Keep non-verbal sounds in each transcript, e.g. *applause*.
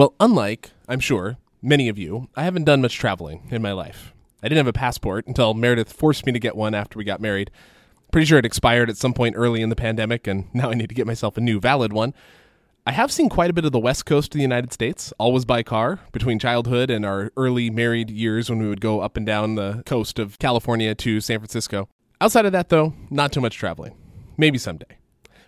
Well, unlike, I'm sure, many of you, I haven't done much traveling in my life. I didn't have a passport until Meredith forced me to get one after we got married. Pretty sure it expired at some point early in the pandemic, and *laughs* now I need to get myself a new valid one. I have seen quite a bit of the west coast of the United States, always by car, between childhood and our early married years when we would go up and down the coast of California to San Francisco. Outside of that, though, not too much traveling. Maybe someday.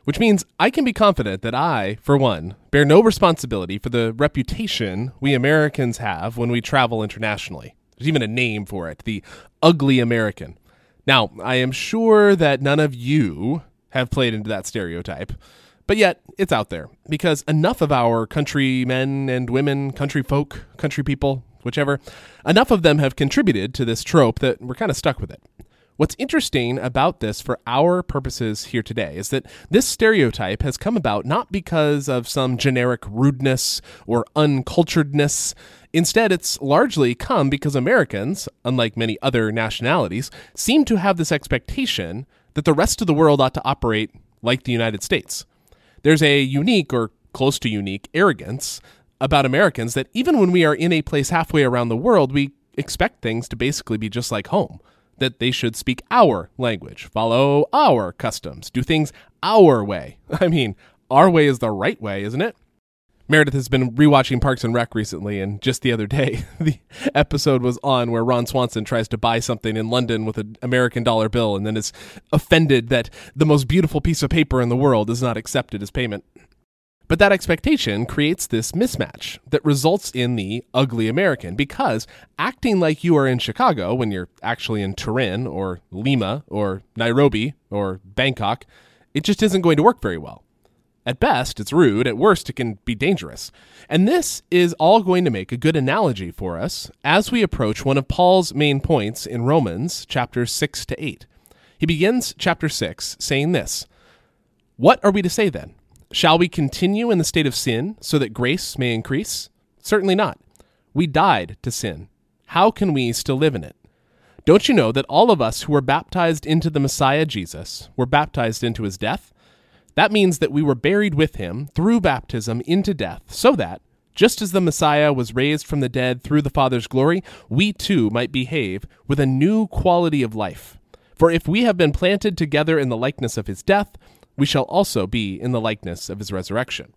Which means I can be confident that I, for one, bear no responsibility for the reputation we Americans have when we travel internationally. There's even a name for it the ugly American. Now, I am sure that none of you have played into that stereotype. But yet, it's out there because enough of our countrymen and women, country folk, country people, whichever, enough of them have contributed to this trope that we're kind of stuck with it. What's interesting about this for our purposes here today is that this stereotype has come about not because of some generic rudeness or unculturedness. Instead, it's largely come because Americans, unlike many other nationalities, seem to have this expectation that the rest of the world ought to operate like the United States. There's a unique or close to unique arrogance about Americans that even when we are in a place halfway around the world, we expect things to basically be just like home. That they should speak our language, follow our customs, do things our way. *laughs* I mean, our way is the right way, isn't it? Meredith has been rewatching Parks and Rec recently, and just the other day, *laughs* the episode was on where Ron Swanson tries to buy something in London with an American dollar bill and then is offended that the most beautiful piece of paper in the world is not accepted as payment. But that expectation creates this mismatch that results in the ugly American because acting like you are in Chicago when you're actually in Turin or Lima or Nairobi or Bangkok, it just isn't going to work very well. At best, it's rude. At worst, it can be dangerous. And this is all going to make a good analogy for us as we approach one of Paul's main points in Romans chapters 6 to 8. He begins chapter 6 saying this What are we to say then? Shall we continue in the state of sin so that grace may increase? Certainly not. We died to sin. How can we still live in it? Don't you know that all of us who were baptized into the Messiah Jesus were baptized into his death? That means that we were buried with him through baptism into death, so that, just as the Messiah was raised from the dead through the Father's glory, we too might behave with a new quality of life. For if we have been planted together in the likeness of his death, we shall also be in the likeness of his resurrection.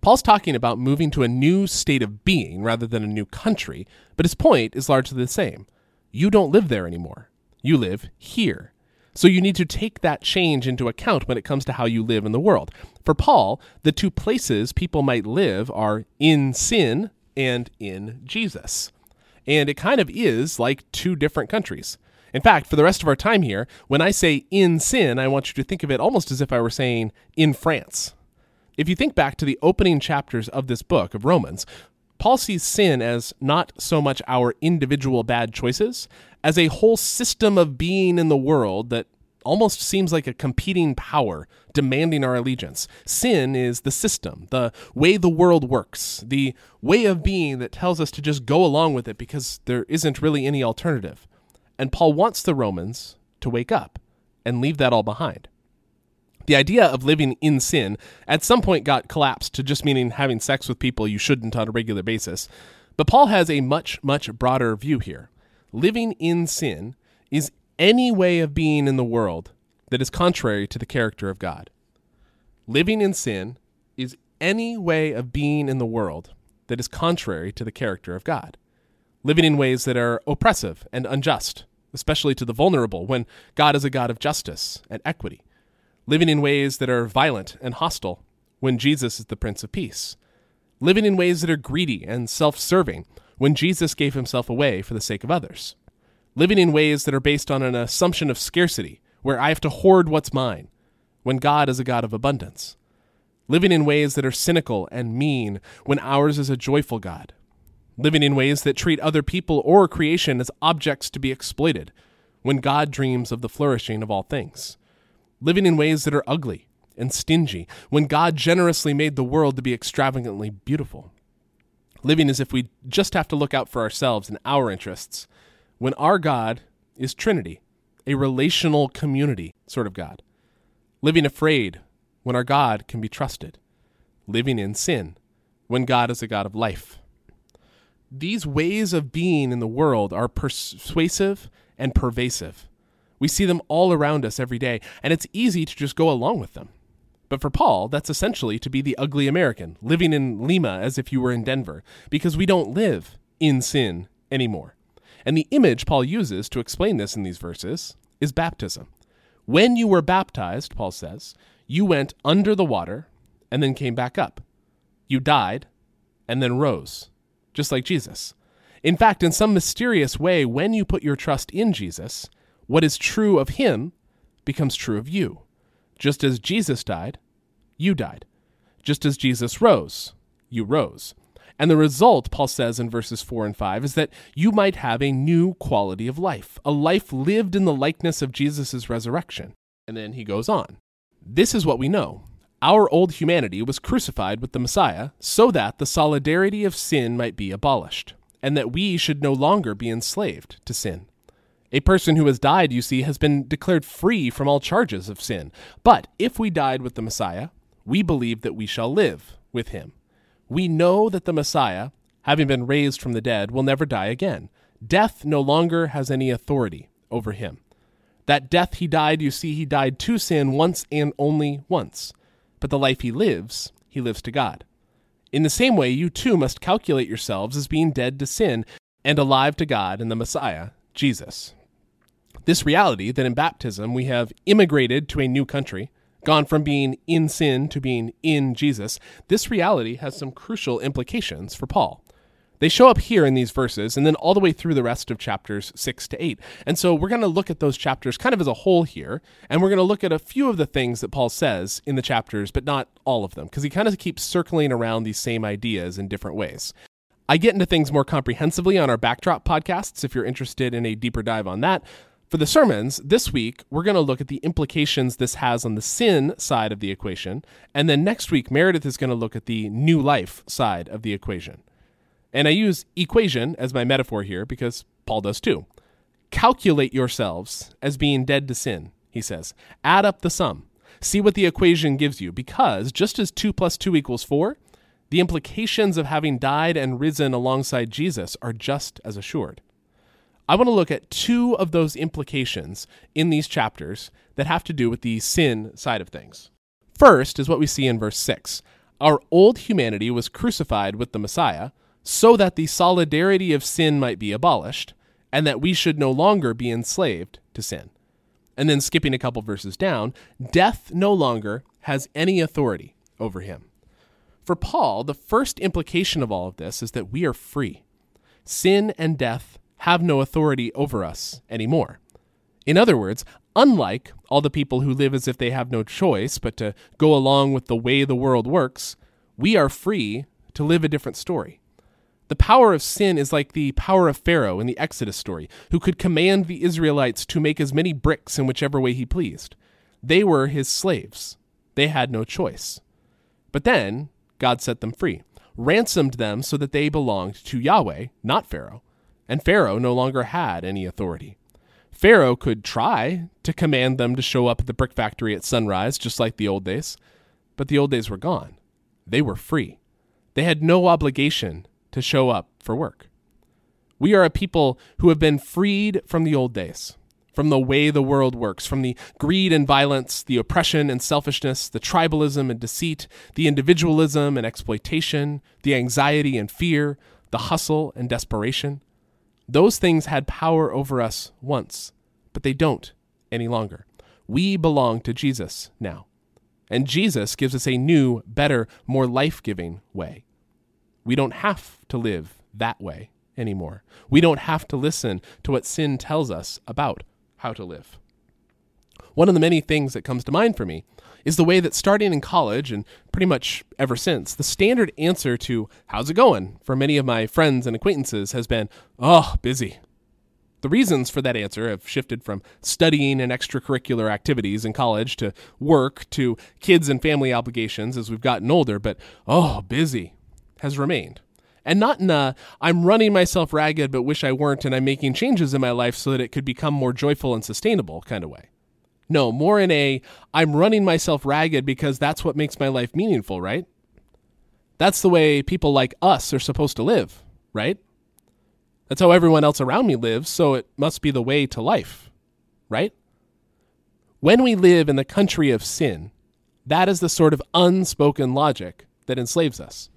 Paul's talking about moving to a new state of being rather than a new country, but his point is largely the same. You don't live there anymore. You live here. So you need to take that change into account when it comes to how you live in the world. For Paul, the two places people might live are in sin and in Jesus. And it kind of is like two different countries. In fact, for the rest of our time here, when I say in sin, I want you to think of it almost as if I were saying in France. If you think back to the opening chapters of this book of Romans, Paul sees sin as not so much our individual bad choices as a whole system of being in the world that almost seems like a competing power demanding our allegiance. Sin is the system, the way the world works, the way of being that tells us to just go along with it because there isn't really any alternative. And Paul wants the Romans to wake up and leave that all behind. The idea of living in sin at some point got collapsed to just meaning having sex with people you shouldn't on a regular basis. But Paul has a much, much broader view here. Living in sin is any way of being in the world that is contrary to the character of God. Living in sin is any way of being in the world that is contrary to the character of God. Living in ways that are oppressive and unjust, especially to the vulnerable, when God is a God of justice and equity. Living in ways that are violent and hostile when Jesus is the Prince of Peace, living in ways that are greedy and self serving when Jesus gave himself away for the sake of others, living in ways that are based on an assumption of scarcity, where I have to hoard what's mine, when God is a God of abundance, living in ways that are cynical and mean when ours is a joyful God, living in ways that treat other people or creation as objects to be exploited, when God dreams of the flourishing of all things living in ways that are ugly and stingy, when God generously made the world to be extravagantly beautiful. Living as if we just have to look out for ourselves and our interests, when our God is Trinity, a relational community sort of God. Living afraid when our God can be trusted. Living in sin when God is a God of life. These ways of being in the world are persuasive and pervasive. We see them all around us every day, and it's easy to just go along with them. But for Paul, that's essentially to be the ugly American, living in Lima as if you were in Denver, because we don't live in sin anymore. And the image Paul uses to explain this in these verses is baptism. When you were baptized, Paul says, you went under the water and then came back up. You died and then rose, just like Jesus. In fact, in some mysterious way, when you put your trust in Jesus, what is true of him becomes true of you. Just as Jesus died, you died. Just as Jesus rose, you rose. And the result, Paul says in verses 4 and 5, is that you might have a new quality of life, a life lived in the likeness of Jesus' resurrection. And then he goes on. This is what we know. Our old humanity was crucified with the Messiah so that the solidarity of sin might be abolished, and that we should no longer be enslaved to sin. A person who has died, you see, has been declared free from all charges of sin. But if we died with the Messiah, we believe that we shall live with him. We know that the Messiah, having been raised from the dead, will never die again. Death no longer has any authority over him. That death he died, you see, he died to sin once and only once. But the life he lives, he lives to God. In the same way, you too must calculate yourselves as being dead to sin and alive to God in the Messiah, Jesus. This reality that in baptism we have immigrated to a new country, gone from being in sin to being in Jesus, this reality has some crucial implications for Paul. They show up here in these verses and then all the way through the rest of chapters 6 to 8. And so we're going to look at those chapters kind of as a whole here, and we're going to look at a few of the things that Paul says in the chapters, but not all of them, because he kind of keeps circling around these same ideas in different ways. I get into things more comprehensively on our Backdrop podcasts if you're interested in a deeper dive on that. For the sermons, this week, we're going to look at the implications this has on the sin side of the equation. And then next week, Meredith is going to look at the new life side of the equation. And I use equation as my metaphor here because Paul does too. Calculate yourselves as being dead to sin, he says. Add up the sum. See what the equation gives you, because just as 2 plus 2 equals 4, the implications of having died and risen alongside Jesus are just as assured. I want to look at two of those implications in these chapters that have to do with the sin side of things. First is what we see in verse 6. Our old humanity was crucified with the Messiah so that the solidarity of sin might be abolished and that we should no longer be enslaved to sin. And then skipping a couple verses down, death no longer has any authority over him. For Paul, the first implication of all of this is that we are free. Sin and death have no authority over us anymore. In other words, unlike all the people who live as if they have no choice but to go along with the way the world works, we are free to live a different story. The power of sin is like the power of Pharaoh in the Exodus story, who could command the Israelites to make as many bricks in whichever way he pleased. They were his slaves. They had no choice. But then God set them free, ransomed them so that they belonged to Yahweh, not Pharaoh, and Pharaoh no longer had any authority. Pharaoh could try to command them to show up at the brick factory at sunrise, just like the old days, but the old days were gone. They were free. They had no obligation to show up for work. We are a people who have been freed from the old days, from the way the world works, from the greed and violence, the oppression and selfishness, the tribalism and deceit, the individualism and exploitation, the anxiety and fear, the hustle and desperation. Those things had power over us once, but they don't any longer. We belong to Jesus now. And Jesus gives us a new, better, more life giving way. We don't have to live that way anymore. We don't have to listen to what sin tells us about how to live. One of the many things that comes to mind for me is the way that starting in college and pretty much ever since, the standard answer to how's it going for many of my friends and acquaintances has been, oh, busy. The reasons for that answer have shifted from studying and extracurricular activities in college to work to kids and family obligations as we've gotten older, but oh, busy has remained. And not in a I'm running myself ragged but wish I weren't and I'm making changes in my life so that it could become more joyful and sustainable kind of way. No, more in a I'm running myself ragged because that's what makes my life meaningful, right? That's the way people like us are supposed to live, right? That's how everyone else around me lives, so it must be the way to life, right? When we live in the country of sin, that is the sort of unspoken logic that enslaves us.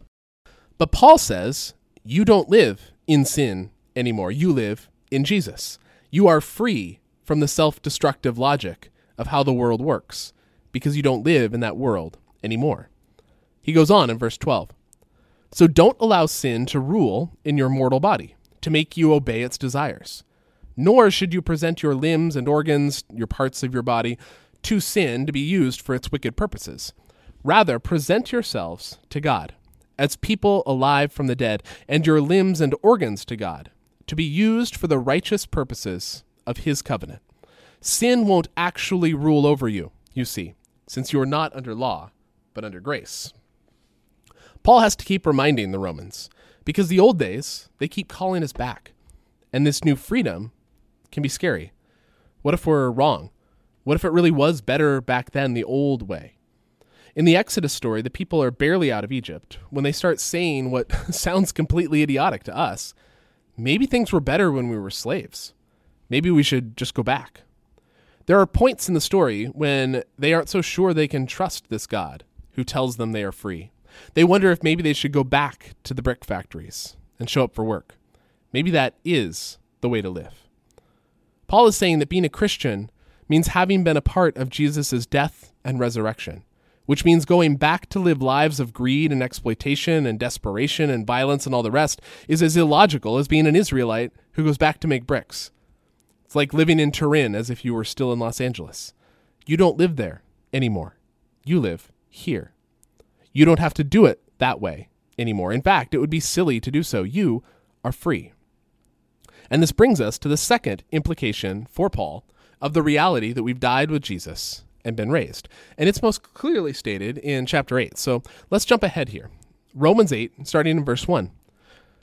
But Paul says, you don't live in sin anymore. You live in Jesus. You are free from the self destructive logic of how the world works because you don't live in that world anymore. He goes on in verse 12. So don't allow sin to rule in your mortal body, to make you obey its desires. Nor should you present your limbs and organs, your parts of your body, to sin to be used for its wicked purposes. Rather, present yourselves to God as people alive from the dead, and your limbs and organs to God, to be used for the righteous purposes of His covenant. Sin won't actually rule over you, you see, since you are not under law, but under grace. Paul has to keep reminding the Romans, because the old days, they keep calling us back, and this new freedom can be scary. What if we're wrong? What if it really was better back then the old way? In the Exodus story, the people are barely out of Egypt when they start saying what *laughs* sounds completely idiotic to us. Maybe things were better when we were slaves. Maybe we should just go back. There are points in the story when they aren't so sure they can trust this God who tells them they are free. They wonder if maybe they should go back to the brick factories and show up for work. Maybe that is the way to live. Paul is saying that being a Christian means having been a part of Jesus' death and resurrection, which means going back to live lives of greed and exploitation and desperation and violence and all the rest is as illogical as being an Israelite who goes back to make bricks. It's like living in Turin as if you were still in Los Angeles. You don't live there anymore. You live here. You don't have to do it that way anymore. In fact, it would be silly to do so. You are free. And this brings us to the second implication for Paul of the reality that we've died with Jesus and been raised. And it's most clearly stated in chapter 8. So let's jump ahead here. Romans 8, starting in verse 1.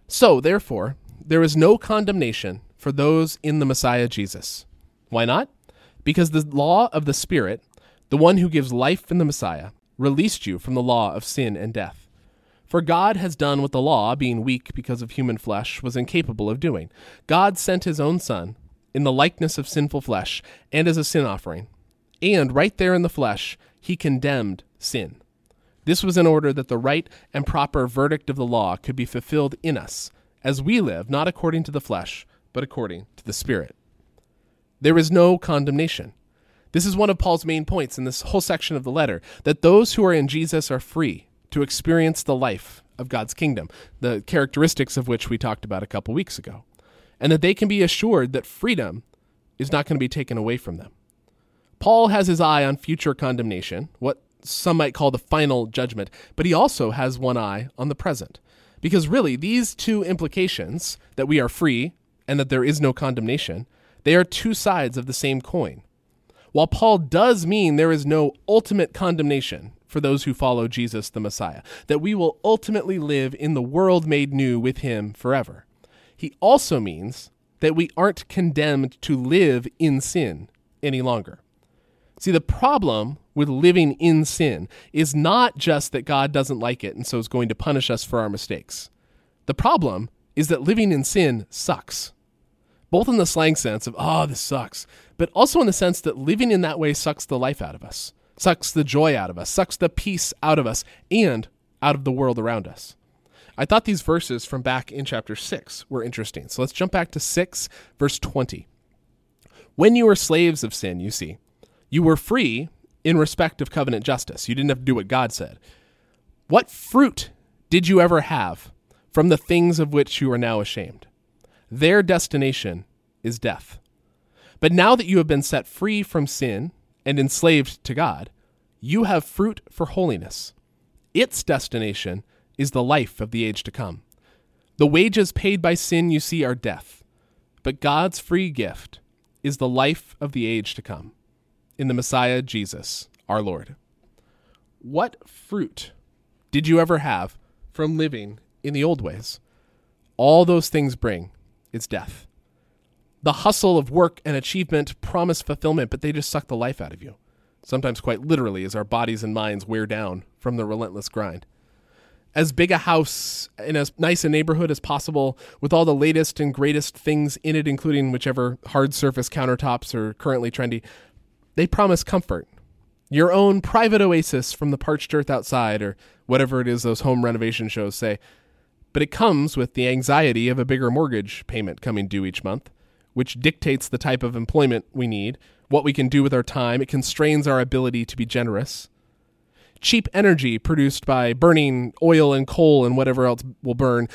So, therefore, there is no condemnation for those in the Messiah Jesus. Why not? Because the law of the Spirit, the one who gives life in the Messiah, released you from the law of sin and death. For God has done what the law, being weak because of human flesh, was incapable of doing. God sent his own Son, in the likeness of sinful flesh, and as a sin offering. And right there in the flesh, he condemned sin. This was in order that the right and proper verdict of the law could be fulfilled in us, as we live not according to the flesh, but according to the Spirit. There is no condemnation. This is one of Paul's main points in this whole section of the letter that those who are in Jesus are free to experience the life of God's kingdom, the characteristics of which we talked about a couple weeks ago, and that they can be assured that freedom is not going to be taken away from them. Paul has his eye on future condemnation, what some might call the final judgment, but he also has one eye on the present. Because really, these two implications, that we are free and that there is no condemnation, they are two sides of the same coin. While Paul does mean there is no ultimate condemnation for those who follow Jesus the Messiah, that we will ultimately live in the world made new with him forever, he also means that we aren't condemned to live in sin any longer. See, the problem with living in sin is not just that God doesn't like it and so is going to punish us for our mistakes. The problem is that living in sin sucks both in the slang sense of, oh, this sucks, but also in the sense that living in that way sucks the life out of us, sucks the joy out of us, sucks the peace out of us, and out of the world around us. I thought these verses from back in chapter 6 were interesting. So let's jump back to 6, verse 20. When you were slaves of sin, you see, you were free in respect of covenant justice. You didn't have to do what God said. What fruit did you ever have from the things of which you are now ashamed? Their destination is death. But now that you have been set free from sin and enslaved to God, you have fruit for holiness. Its destination is the life of the age to come. The wages paid by sin, you see, are death. But God's free gift is the life of the age to come in the Messiah Jesus, our Lord. What fruit did you ever have from living in the old ways? All those things bring it's death. The hustle of work and achievement promise fulfillment, but they just suck the life out of you. Sometimes quite literally as our bodies and minds wear down from the relentless grind. as big a house in as nice a neighborhood as possible with all the latest and greatest things in it, including whichever hard surface countertops are currently trendy. They promise comfort. Your own private oasis from the parched earth outside, or whatever it is those home renovation shows say. But it comes with the anxiety of a bigger mortgage payment coming due each month, which dictates the type of employment we need, what we can do with our time. It constrains our ability to be generous cheap energy produced by burning oil and coal and whatever else will burn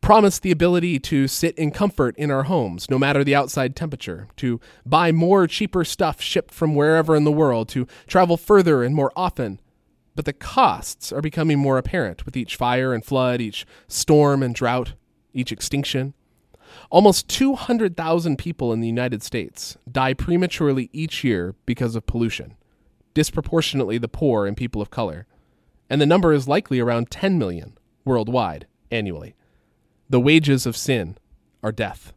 promise the ability to sit in comfort in our homes, no matter the outside temperature, to buy more cheaper stuff shipped from wherever in the world, to travel further and more often. But the costs are becoming more apparent with each fire and flood, each storm and drought, each extinction. Almost 200,000 people in the United States die prematurely each year because of pollution disproportionately the poor and people of color, and the number is likely around 10 million worldwide annually. The wages of sin are death.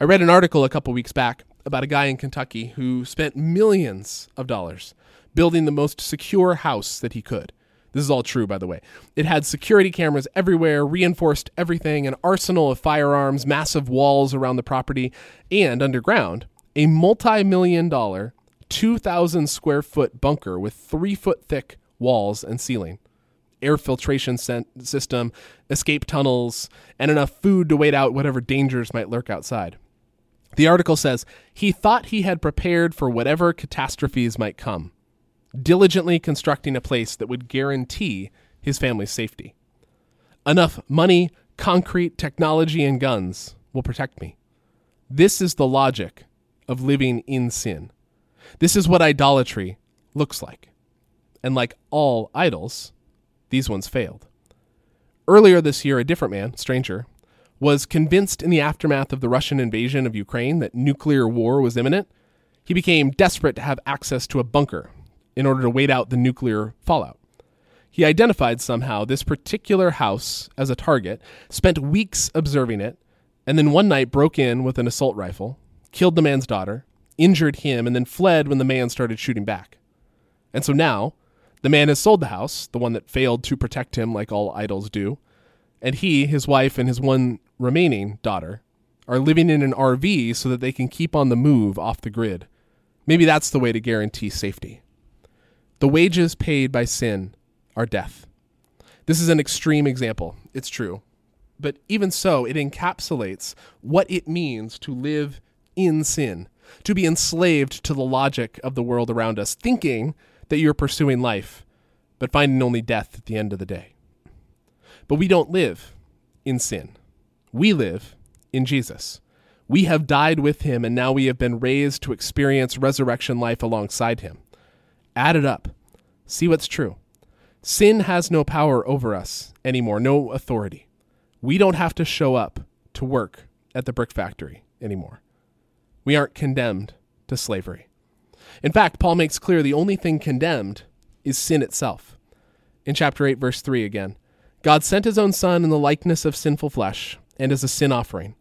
I read an article a couple weeks back about a guy in Kentucky who spent millions of dollars building the most secure house that he could. This is all true, by the way. It had security cameras everywhere, reinforced everything, an arsenal of firearms, massive walls around the property, and underground, a multi million dollar 2,000 square foot bunker with three foot thick walls and ceiling, air filtration system, escape tunnels, and enough food to wait out whatever dangers might lurk outside. The article says he thought he had prepared for whatever catastrophes might come, diligently constructing a place that would guarantee his family's safety. Enough money, concrete, technology, and guns will protect me. This is the logic of living in sin. This is what idolatry looks like. And like all idols, these ones failed. Earlier this year, a different man, stranger, was convinced in the aftermath of the Russian invasion of Ukraine that nuclear war was imminent. He became desperate to have access to a bunker in order to wait out the nuclear fallout. He identified somehow this particular house as a target, spent weeks observing it, and then one night broke in with an assault rifle, killed the man's daughter, injured him, and then fled when the man started shooting back. And so now, the man has sold the house, the one that failed to protect him like all idols do, and he, his wife, and his one remaining daughter are living in an RV so that they can keep on the move off the grid. Maybe that's the way to guarantee safety. The wages paid by sin are death. This is an extreme example, it's true. But even so, it encapsulates what it means to live in sin to be enslaved to the logic of the world around us, thinking that you're pursuing life, but finding only death at the end of the day. But we don't live in sin. We live in Jesus. We have died with him, and now we have been raised to experience resurrection life alongside him. Add it up. See what's true. Sin has no power over us anymore, no authority. We don't have to show up to work at the brick factory anymore. We aren't condemned to slavery. In fact, Paul makes clear the only thing condemned is sin itself. In chapter 8, verse 3 again God sent his own Son in the likeness of sinful flesh and as a sin offering.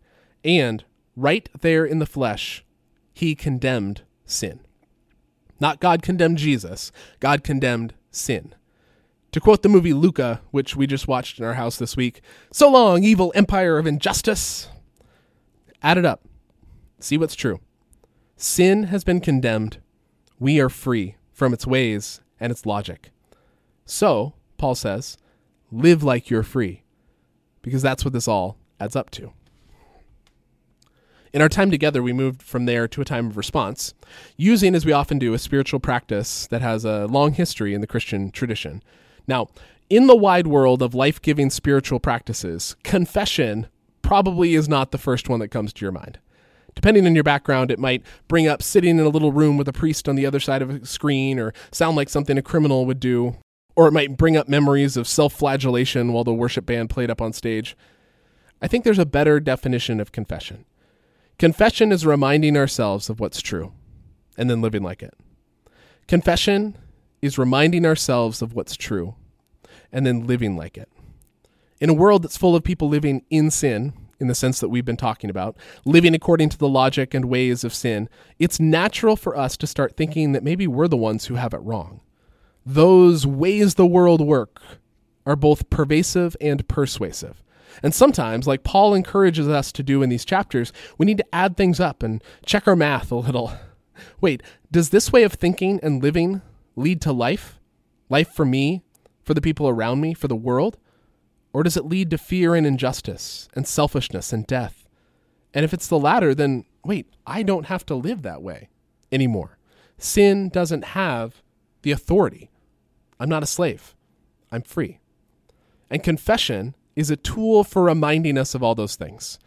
And right there in the flesh, he condemned sin. Not God condemned Jesus, God condemned sin. To quote the movie Luca, which we just watched in our house this week, so long, evil empire of injustice. Add it up. See what's true. Sin has been condemned. We are free from its ways and its logic. So, Paul says, live like you're free, because that's what this all adds up to. In our time together, we moved from there to a time of response, using, as we often do, a spiritual practice that has a long history in the Christian tradition. Now, in the wide world of life giving spiritual practices, confession probably is not the first one that comes to your mind. Depending on your background, it might bring up sitting in a little room with a priest on the other side of a screen or sound like something a criminal would do. Or it might bring up memories of self flagellation while the worship band played up on stage. I think there's a better definition of confession. Confession is reminding ourselves of what's true and then living like it. Confession is reminding ourselves of what's true and then living like it. In a world that's full of people living in sin, in the sense that we've been talking about, living according to the logic and ways of sin, it's natural for us to start thinking that maybe we're the ones who have it wrong. Those ways the world work are both pervasive and persuasive. And sometimes, like Paul encourages us to do in these chapters, we need to add things up and check our math a little. *laughs* Wait, does this way of thinking and living lead to life? Life for me, for the people around me, for the world? Or does it lead to fear and injustice and selfishness and death? And if it's the latter, then wait, I don't have to live that way anymore. Sin doesn't have the authority. I'm not a slave, I'm free. And confession is a tool for reminding us of all those things.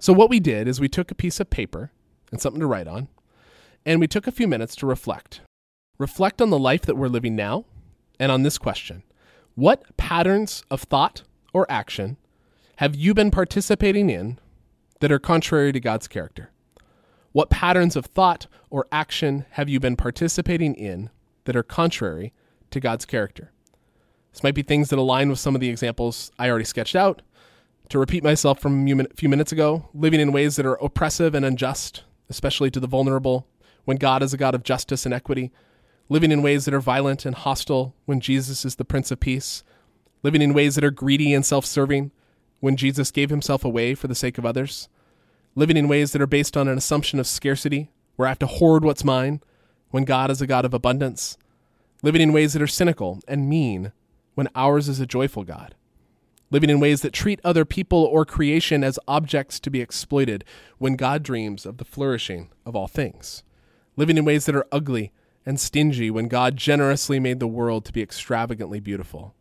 So, what we did is we took a piece of paper and something to write on, and we took a few minutes to reflect. Reflect on the life that we're living now and on this question What patterns of thought or action have you been participating in that are contrary to God's character? What patterns of thought or action have you been participating in that are contrary to God's character? This might be things that align with some of the examples I already sketched out. To repeat myself from a few minutes ago, living in ways that are oppressive and unjust, especially to the vulnerable, when God is a God of justice and equity, living in ways that are violent and hostile when Jesus is the Prince of Peace, living in ways that are greedy and self serving when Jesus gave himself away for the sake of others, living in ways that are based on an assumption of scarcity, where I have to hoard what's mine when God is a God of abundance, living in ways that are cynical and mean when ours is a joyful God, living in ways that treat other people or creation as objects to be exploited when God dreams of the flourishing of all things, living in ways that are ugly and stingy when God generously made the world to be extravagantly beautiful,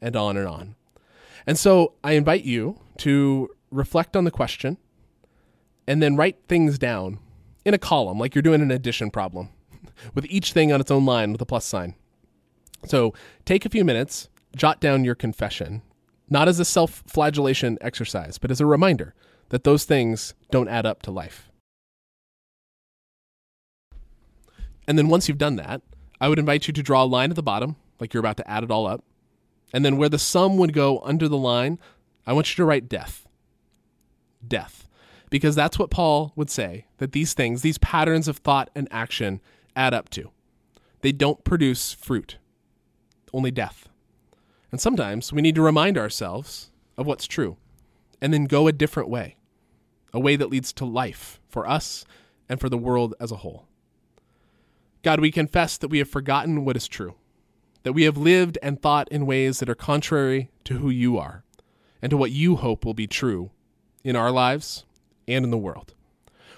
and on and on. And so I invite you to reflect on the question and then write things down in a column like you're doing an addition problem *laughs* with each thing on its own line with a plus sign. So take a few minutes, jot down your confession, not as a self flagellation exercise, but as a reminder that those things don't add up to life. And then once you've done that, I would invite you to draw a line at the bottom, like you're about to add it all up. And then where the sum would go under the line, I want you to write death. Death. Because that's what Paul would say that these things, these patterns of thought and action, add up to. They don't produce fruit, only death. And sometimes we need to remind ourselves of what's true and then go a different way, a way that leads to life for us and for the world as a whole. God, we confess that we have forgotten what is true, that we have lived and thought in ways that are contrary to who you are and to what you hope will be true in our lives and in the world.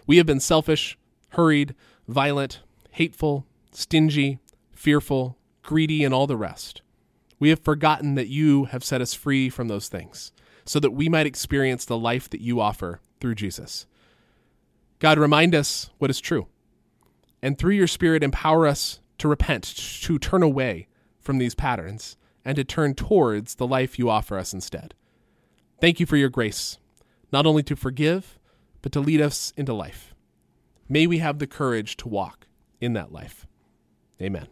We have been selfish, hurried, violent, hateful, stingy, fearful, greedy, and all the rest. We have forgotten that you have set us free from those things so that we might experience the life that you offer through Jesus. God, remind us what is true. And through your Spirit, empower us to repent, to turn away from these patterns, and to turn towards the life you offer us instead. Thank you for your grace, not only to forgive, but to lead us into life. May we have the courage to walk in that life. Amen.